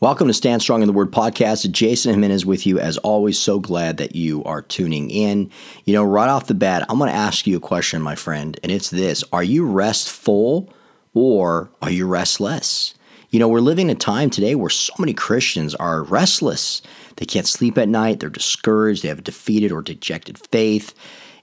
Welcome to Stand Strong in the Word podcast. Jason Jimenez with you. As always, so glad that you are tuning in. You know, right off the bat, I'm going to ask you a question, my friend, and it's this Are you restful or are you restless? You know, we're living a time today where so many Christians are restless. They can't sleep at night, they're discouraged, they have a defeated or dejected faith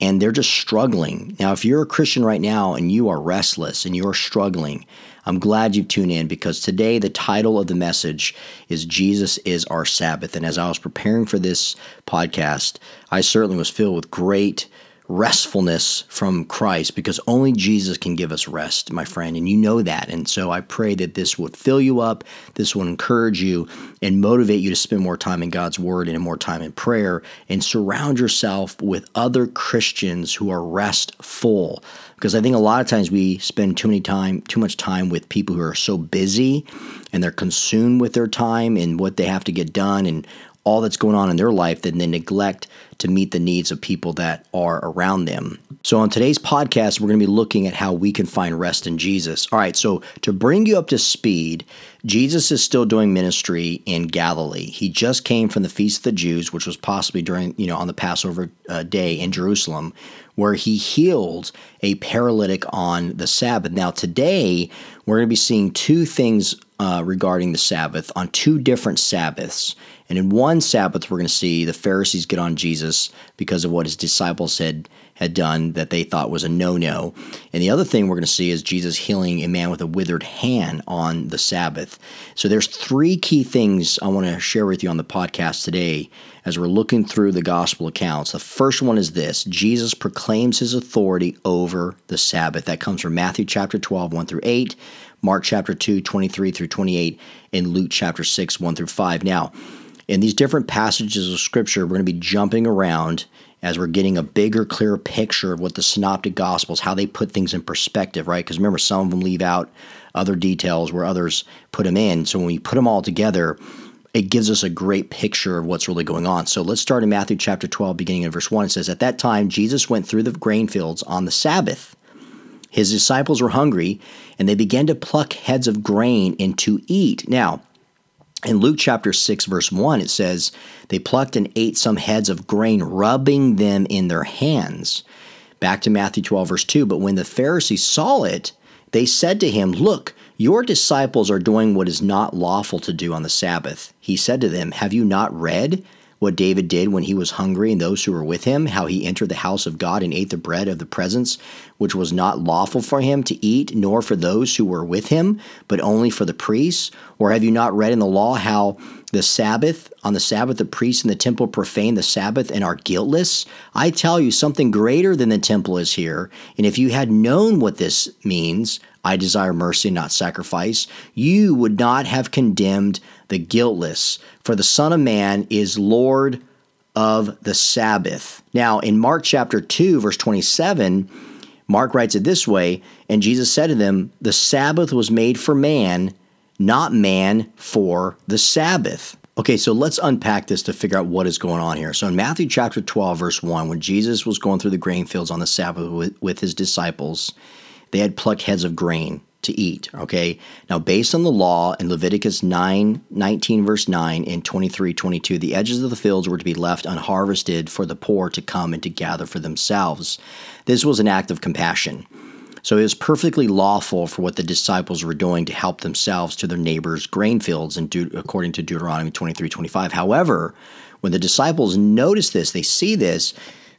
and they're just struggling. Now, if you're a Christian right now and you are restless and you're struggling, I'm glad you've tuned in because today the title of the message is Jesus is our Sabbath. And as I was preparing for this podcast, I certainly was filled with great restfulness from Christ because only Jesus can give us rest, my friend, and you know that. And so I pray that this would fill you up, this will encourage you and motivate you to spend more time in God's word and more time in prayer and surround yourself with other Christians who are restful. Because I think a lot of times we spend too many time too much time with people who are so busy and they're consumed with their time and what they have to get done and all that's going on in their life that they neglect to meet the needs of people that are around them. So, on today's podcast, we're going to be looking at how we can find rest in Jesus. All right, so to bring you up to speed, Jesus is still doing ministry in Galilee. He just came from the Feast of the Jews, which was possibly during, you know, on the Passover uh, day in Jerusalem, where he healed a paralytic on the Sabbath. Now, today, we're going to be seeing two things uh, regarding the Sabbath on two different Sabbaths. And in one Sabbath, we're going to see the Pharisees get on Jesus because of what his disciples had had done that they thought was a no-no. And the other thing we're going to see is Jesus healing a man with a withered hand on the Sabbath. So there's three key things I want to share with you on the podcast today as we're looking through the gospel accounts. The first one is this Jesus proclaims his authority over the Sabbath. That comes from Matthew chapter 12, 1 through 8, Mark chapter 2, 23 through 28, and Luke chapter 6, 1 through 5. Now, in these different passages of scripture, we're going to be jumping around as we're getting a bigger, clearer picture of what the synoptic gospels, how they put things in perspective, right? Because remember, some of them leave out other details where others put them in. So when we put them all together, it gives us a great picture of what's really going on. So let's start in Matthew chapter 12, beginning in verse 1. It says, At that time, Jesus went through the grain fields on the Sabbath. His disciples were hungry, and they began to pluck heads of grain and to eat. Now, in Luke chapter 6, verse 1, it says, They plucked and ate some heads of grain, rubbing them in their hands. Back to Matthew 12, verse 2. But when the Pharisees saw it, they said to him, Look, your disciples are doing what is not lawful to do on the Sabbath. He said to them, Have you not read what David did when he was hungry and those who were with him, how he entered the house of God and ate the bread of the presence, which was not lawful for him to eat, nor for those who were with him, but only for the priests? Or have you not read in the law how the Sabbath, on the Sabbath, the priests in the temple profane the Sabbath and are guiltless? I tell you, something greater than the temple is here. And if you had known what this means, I desire mercy, not sacrifice, you would not have condemned the guiltless. For the Son of Man is Lord of the Sabbath. Now, in Mark chapter 2, verse 27, Mark writes it this way And Jesus said to them, The Sabbath was made for man, not man for the Sabbath. Okay, so let's unpack this to figure out what is going on here. So in Matthew chapter 12, verse 1, when Jesus was going through the grain fields on the Sabbath with, with his disciples, they had plucked heads of grain to eat. Okay. Now, based on the law in Leviticus 9, 19, verse 9, and 23, 22, the edges of the fields were to be left unharvested for the poor to come and to gather for themselves. This was an act of compassion. So it was perfectly lawful for what the disciples were doing to help themselves to their neighbors' grain fields, and De- according to Deuteronomy 23, 25. However, when the disciples notice this, they see this,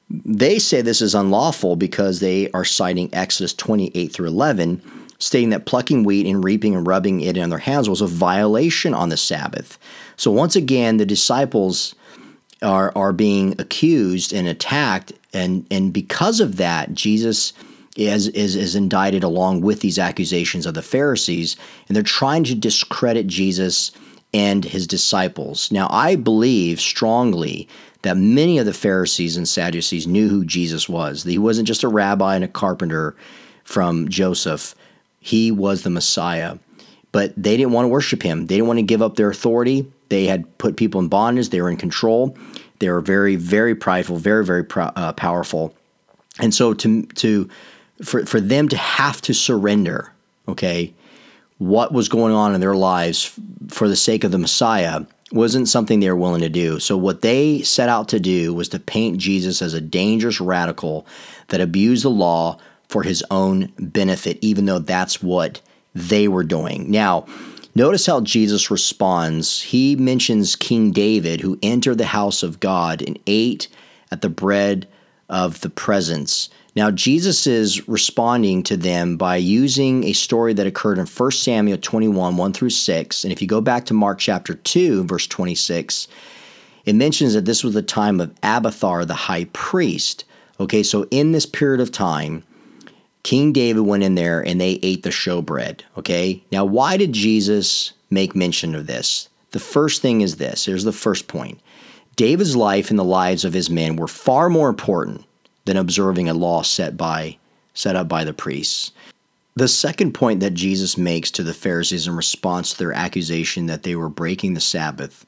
they say this is unlawful because they are citing Exodus 28 through 11, stating that plucking wheat and reaping and rubbing it in their hands was a violation on the Sabbath. So once again, the disciples are are being accused and attacked, and and because of that, Jesus is is is indicted along with these accusations of the Pharisees, and they're trying to discredit Jesus and his disciples. Now, I believe strongly that many of the Pharisees and Sadducees knew who Jesus was. That he wasn't just a rabbi and a carpenter from Joseph, he was the Messiah. But they didn't want to worship him, they didn't want to give up their authority. They had put people in bondage, they were in control. They were very, very prideful, very, very uh, powerful. And so to, to for, for them to have to surrender, okay, what was going on in their lives for the sake of the Messiah wasn't something they were willing to do. So, what they set out to do was to paint Jesus as a dangerous radical that abused the law for his own benefit, even though that's what they were doing. Now, notice how Jesus responds. He mentions King David, who entered the house of God and ate at the bread of the presence. Now, Jesus is responding to them by using a story that occurred in 1 Samuel 21, 1 through 6. And if you go back to Mark chapter 2, verse 26, it mentions that this was the time of Abiathar, the high priest. Okay, so in this period of time, King David went in there and they ate the showbread. Okay, now why did Jesus make mention of this? The first thing is this here's the first point David's life and the lives of his men were far more important than observing a law set by set up by the priests. The second point that Jesus makes to the Pharisees in response to their accusation that they were breaking the Sabbath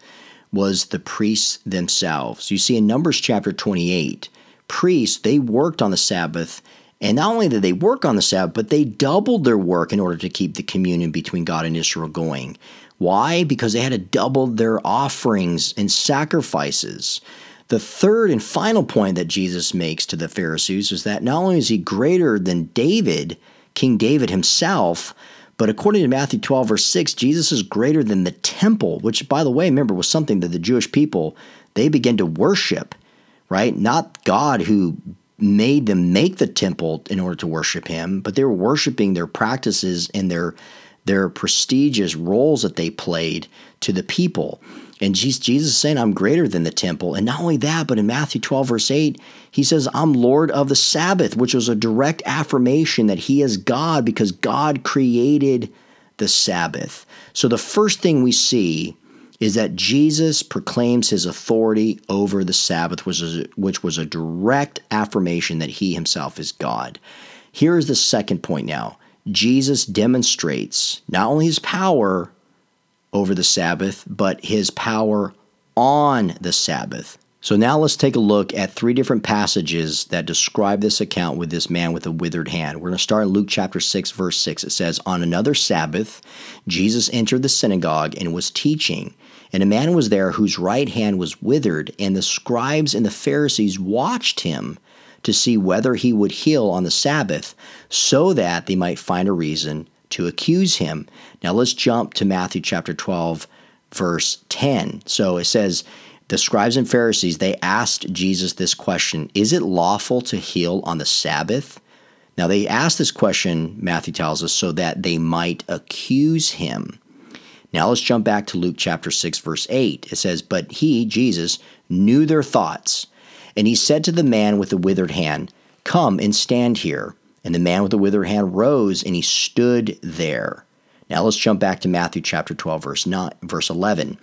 was the priests themselves. You see in Numbers chapter 28, priests they worked on the Sabbath and not only did they work on the Sabbath, but they doubled their work in order to keep the communion between God and Israel going. Why? Because they had to double their offerings and sacrifices. The third and final point that Jesus makes to the Pharisees is that not only is he greater than David, King David himself, but according to Matthew 12, verse 6, Jesus is greater than the temple, which, by the way, remember, was something that the Jewish people, they began to worship, right? Not God who made them make the temple in order to worship him, but they were worshiping their practices and their their prestigious roles that they played to the people. And Jesus is saying, I'm greater than the temple. And not only that, but in Matthew 12, verse 8, he says, I'm Lord of the Sabbath, which was a direct affirmation that he is God because God created the Sabbath. So the first thing we see is that Jesus proclaims his authority over the Sabbath, which, is, which was a direct affirmation that he himself is God. Here is the second point now Jesus demonstrates not only his power over the Sabbath, but his power on the Sabbath. So now let's take a look at three different passages that describe this account with this man with a withered hand. We're going to start in Luke chapter 6, verse 6. It says, On another Sabbath, Jesus entered the synagogue and was teaching. And a man was there whose right hand was withered, and the scribes and the Pharisees watched him to see whether he would heal on the Sabbath, so that they might find a reason to accuse him. Now let's jump to Matthew chapter 12, verse 10. So it says, the scribes and Pharisees, they asked Jesus this question Is it lawful to heal on the Sabbath? Now, they asked this question, Matthew tells us, so that they might accuse him. Now, let's jump back to Luke chapter 6, verse 8. It says, But he, Jesus, knew their thoughts, and he said to the man with the withered hand, Come and stand here. And the man with the withered hand rose and he stood there. Now let's jump back to Matthew chapter 12, verse 9, verse 11.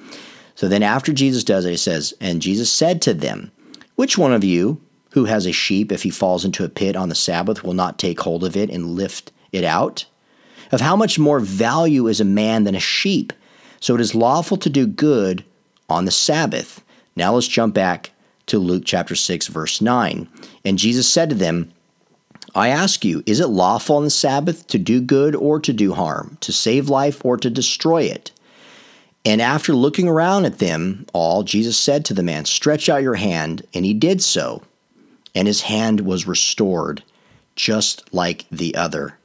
So then after Jesus does it, it says, And Jesus said to them, Which one of you who has a sheep, if he falls into a pit on the Sabbath, will not take hold of it and lift it out? Of how much more value is a man than a sheep? So it is lawful to do good on the Sabbath. Now let's jump back to Luke chapter 6, verse 9. And Jesus said to them, I ask you, is it lawful on the Sabbath to do good or to do harm, to save life or to destroy it? And after looking around at them all, Jesus said to the man, Stretch out your hand. And he did so. And his hand was restored, just like the other.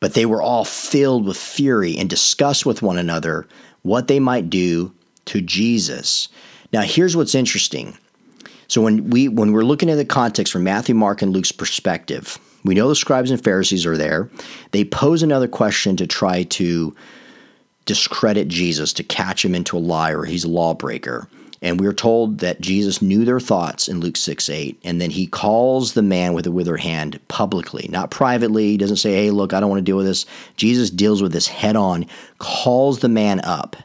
But they were all filled with fury and discussed with one another what they might do to Jesus. Now, here's what's interesting. So when we when we're looking at the context from Matthew, Mark, and Luke's perspective, we know the scribes and Pharisees are there. They pose another question to try to discredit Jesus, to catch him into a lie or he's a lawbreaker. And we're told that Jesus knew their thoughts in Luke 6 8. And then he calls the man with the withered hand publicly, not privately. He doesn't say, hey, look, I don't want to deal with this. Jesus deals with this head on, calls the man up.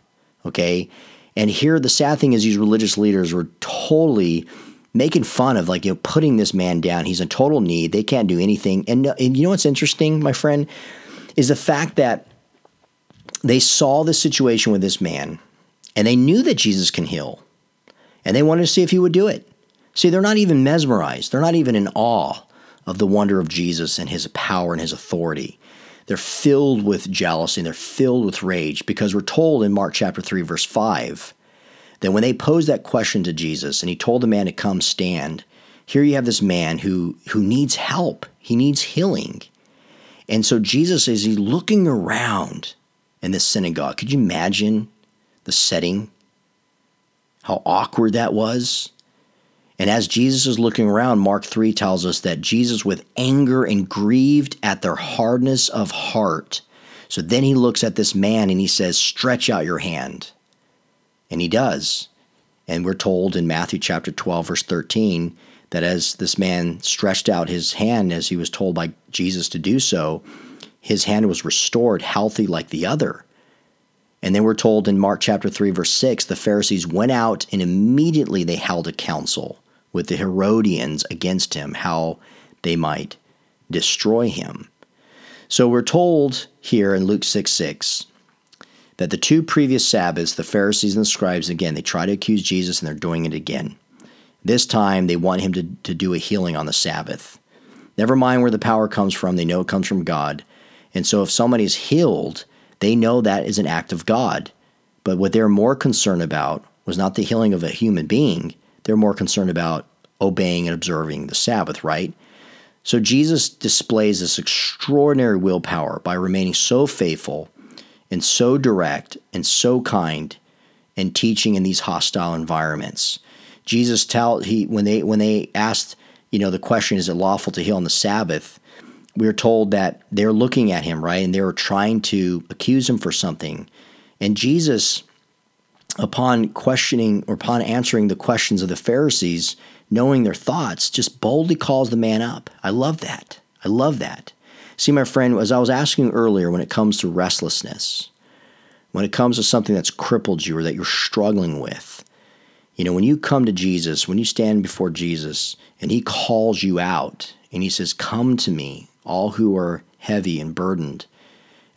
Okay. And here, the sad thing is, these religious leaders were totally making fun of, like, you know, putting this man down. He's in total need. They can't do anything. And, and you know what's interesting, my friend, is the fact that they saw the situation with this man and they knew that Jesus can heal and they wanted to see if he would do it. See, they're not even mesmerized, they're not even in awe of the wonder of Jesus and his power and his authority. They're filled with jealousy and they're filled with rage because we're told in Mark chapter 3, verse 5, that when they posed that question to Jesus and he told the man to come stand, here you have this man who, who needs help, he needs healing. And so Jesus is he looking around in this synagogue. Could you imagine the setting? How awkward that was? And as Jesus is looking around, Mark 3 tells us that Jesus, with anger and grieved at their hardness of heart, so then he looks at this man and he says, Stretch out your hand. And he does. And we're told in Matthew chapter 12, verse 13, that as this man stretched out his hand as he was told by Jesus to do so, his hand was restored healthy like the other. And then we're told in Mark chapter 3, verse 6, the Pharisees went out and immediately they held a council with the Herodians against him, how they might destroy him. So we're told here in Luke 6 6 that the two previous Sabbaths, the Pharisees and the scribes, again, they try to accuse Jesus and they're doing it again. This time they want him to, to do a healing on the Sabbath. Never mind where the power comes from, they know it comes from God. And so if somebody is healed, they know that is an act of God. But what they're more concerned about was not the healing of a human being, they're more concerned about obeying and observing the Sabbath, right? So Jesus displays this extraordinary willpower by remaining so faithful and so direct and so kind and teaching in these hostile environments. Jesus tell he when they when they asked, you know, the question is it lawful to heal on the Sabbath? We are told that they're looking at him, right? And they were trying to accuse him for something. And Jesus upon questioning or upon answering the questions of the Pharisees, knowing their thoughts, just boldly calls the man up. I love that. I love that. See, my friend, as I was asking earlier, when it comes to restlessness, when it comes to something that's crippled you or that you're struggling with, you know, when you come to Jesus, when you stand before Jesus and he calls you out and he says, Come to me, all who are heavy and burdened,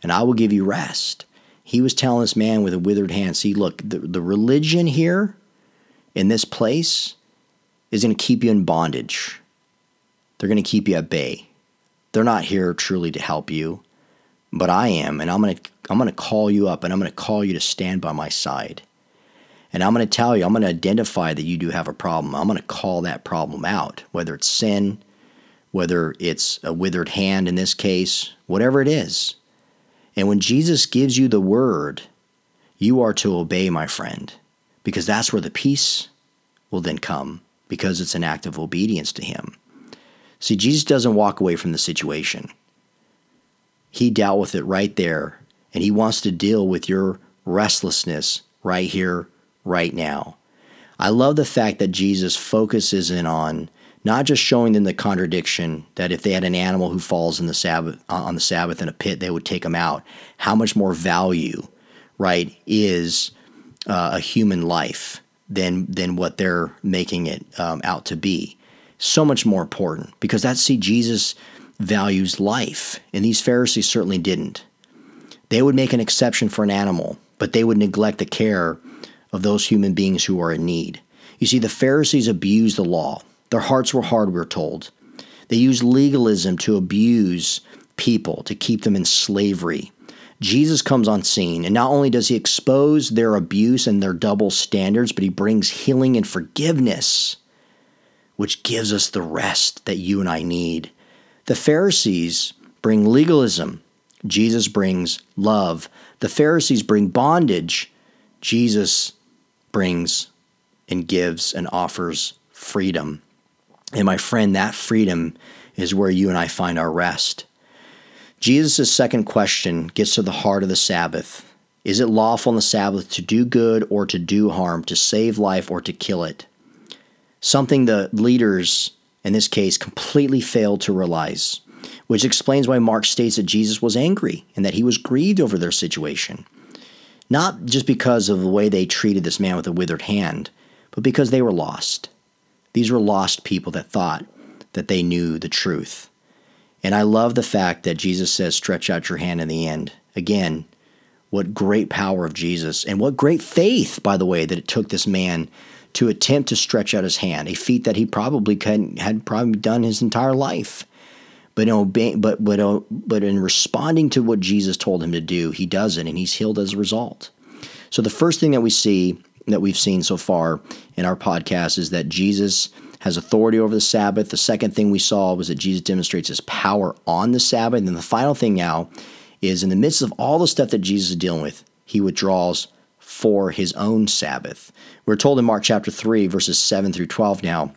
and I will give you rest. He was telling this man with a withered hand, see, look, the, the religion here in this place is going to keep you in bondage. They're going to keep you at bay. They're not here truly to help you, but I am, and I'm going to I'm going to call you up and I'm going to call you to stand by my side. And I'm going to tell you, I'm going to identify that you do have a problem. I'm going to call that problem out, whether it's sin, whether it's a withered hand in this case, whatever it is. And when Jesus gives you the word, you are to obey, my friend, because that's where the peace will then come, because it's an act of obedience to Him. See, Jesus doesn't walk away from the situation. He dealt with it right there, and He wants to deal with your restlessness right here, right now. I love the fact that Jesus focuses in on not just showing them the contradiction that if they had an animal who falls in the Sabbath on the Sabbath in a pit, they would take him out. How much more value, right, is uh, a human life than than what they're making it um, out to be? So much more important because that's see Jesus values life, and these Pharisees certainly didn't. They would make an exception for an animal, but they would neglect the care of those human beings who are in need. You see, the Pharisees abused the law. Their hearts were hard, we're told. They used legalism to abuse people, to keep them in slavery. Jesus comes on scene, and not only does he expose their abuse and their double standards, but he brings healing and forgiveness, which gives us the rest that you and I need. The Pharisees bring legalism, Jesus brings love. The Pharisees bring bondage, Jesus brings and gives and offers freedom. And my friend, that freedom is where you and I find our rest. Jesus' second question gets to the heart of the Sabbath. Is it lawful on the Sabbath to do good or to do harm, to save life or to kill it? Something the leaders, in this case, completely failed to realize, which explains why Mark states that Jesus was angry and that he was grieved over their situation. Not just because of the way they treated this man with a withered hand, but because they were lost. These were lost people that thought that they knew the truth. And I love the fact that Jesus says, stretch out your hand in the end. Again, what great power of Jesus, and what great faith, by the way, that it took this man to attempt to stretch out his hand, a feat that he probably had probably done his entire life. But in obeying, but but uh, but in responding to what Jesus told him to do, he does it, and he's healed as a result. So the first thing that we see that we've seen so far in our podcast is that Jesus has authority over the Sabbath. The second thing we saw was that Jesus demonstrates his power on the Sabbath. And then the final thing now is in the midst of all the stuff that Jesus is dealing with, he withdraws for his own Sabbath. We're told in Mark chapter 3, verses 7 through 12 now.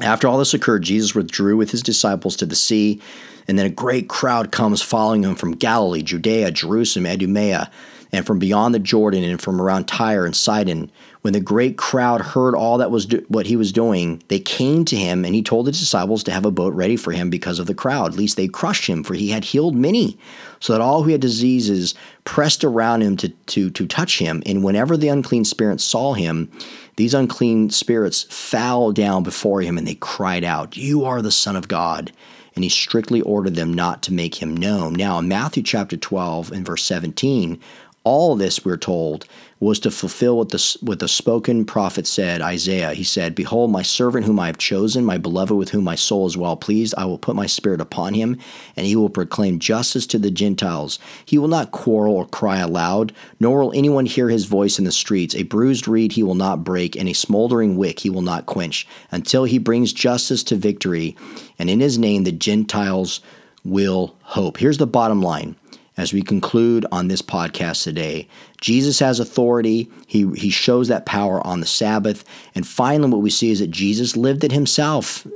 After all this occurred, Jesus withdrew with his disciples to the sea, and then a great crowd comes following him from Galilee, Judea, Jerusalem, Idumea and from beyond the Jordan and from around Tyre and Sidon. When the great crowd heard all that was do- what he was doing, they came to him, and he told the disciples to have a boat ready for him because of the crowd, lest they crush him, for he had healed many, so that all who had diseases pressed around him to, to, to touch him. And whenever the unclean spirits saw him, these unclean spirits fell down before him, and they cried out, You are the Son of God and he strictly ordered them not to make him known. Now, in Matthew chapter 12 and verse 17, all this, we're told, was to fulfill what the, what the spoken prophet said, Isaiah. He said, Behold, my servant whom I have chosen, my beloved with whom my soul is well pleased. I will put my spirit upon him, and he will proclaim justice to the Gentiles. He will not quarrel or cry aloud, nor will anyone hear his voice in the streets. A bruised reed he will not break, and a smoldering wick he will not quench, until he brings justice to victory. And in his name the Gentiles will hope. Here's the bottom line as we conclude on this podcast today. Jesus has authority. He, he shows that power on the Sabbath. And finally, what we see is that Jesus lived it himself.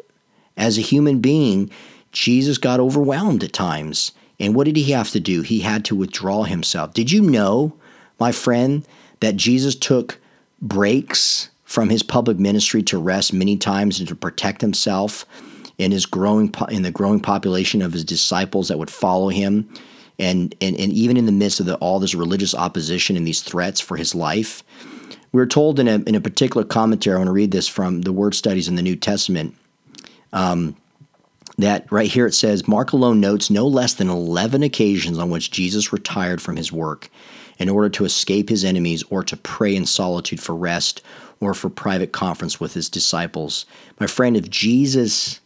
As a human being, Jesus got overwhelmed at times. And what did he have to do? He had to withdraw himself. Did you know, my friend, that Jesus took breaks from his public ministry to rest many times and to protect himself in his growing in the growing population of his disciples that would follow him? And, and, and even in the midst of the, all this religious opposition and these threats for his life, we are told in a, in a particular commentary, I want to read this from the word studies in the New Testament, um, that right here it says Mark alone notes no less than 11 occasions on which Jesus retired from his work in order to escape his enemies or to pray in solitude for rest or for private conference with his disciples. My friend, if Jesus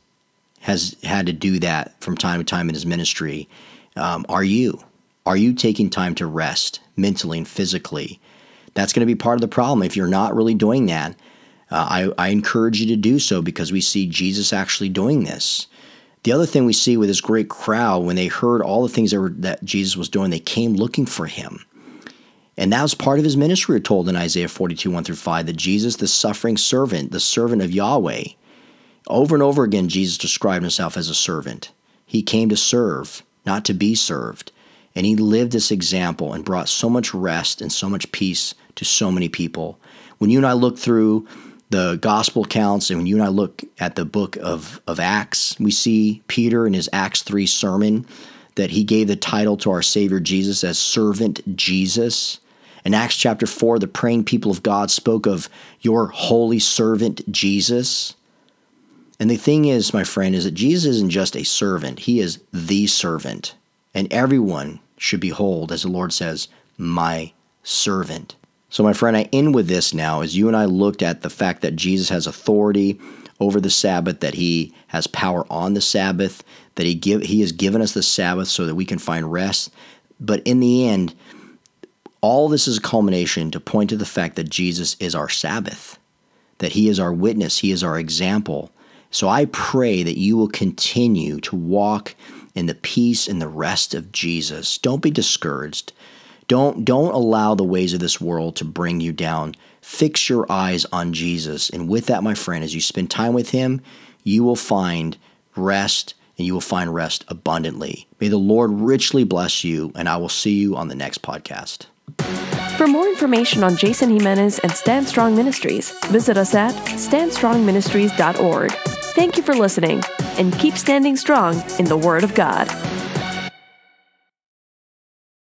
has had to do that from time to time in his ministry, um, are you? Are you taking time to rest mentally and physically? That's going to be part of the problem. If you're not really doing that, uh, I, I encourage you to do so because we see Jesus actually doing this. The other thing we see with this great crowd, when they heard all the things that, were, that Jesus was doing, they came looking for him. And that was part of his ministry, we're told in Isaiah 42, 1 through 5, that Jesus, the suffering servant, the servant of Yahweh, over and over again, Jesus described himself as a servant. He came to serve not to be served. And he lived this example and brought so much rest and so much peace to so many people. When you and I look through the gospel accounts and when you and I look at the book of, of Acts, we see Peter in his Acts 3 sermon that he gave the title to our Savior Jesus as Servant Jesus. In Acts chapter 4, the praying people of God spoke of your holy servant Jesus. And the thing is, my friend, is that Jesus isn't just a servant, he is the servant. And everyone should behold, as the Lord says, my servant. So, my friend, I end with this now as you and I looked at the fact that Jesus has authority over the Sabbath, that he has power on the Sabbath, that he give he has given us the Sabbath so that we can find rest. But in the end, all this is a culmination to point to the fact that Jesus is our Sabbath, that he is our witness, he is our example, so I pray that you will continue to walk in the peace and the rest of Jesus. Don't be discouraged. Don't don't allow the ways of this world to bring you down. Fix your eyes on Jesus. And with that, my friend, as you spend time with him, you will find rest and you will find rest abundantly. May the Lord richly bless you, and I will see you on the next podcast. For more information on Jason Jimenez and Stand Strong Ministries, visit us at standstrongministries.org. Thank you for listening, and keep standing strong in the Word of God.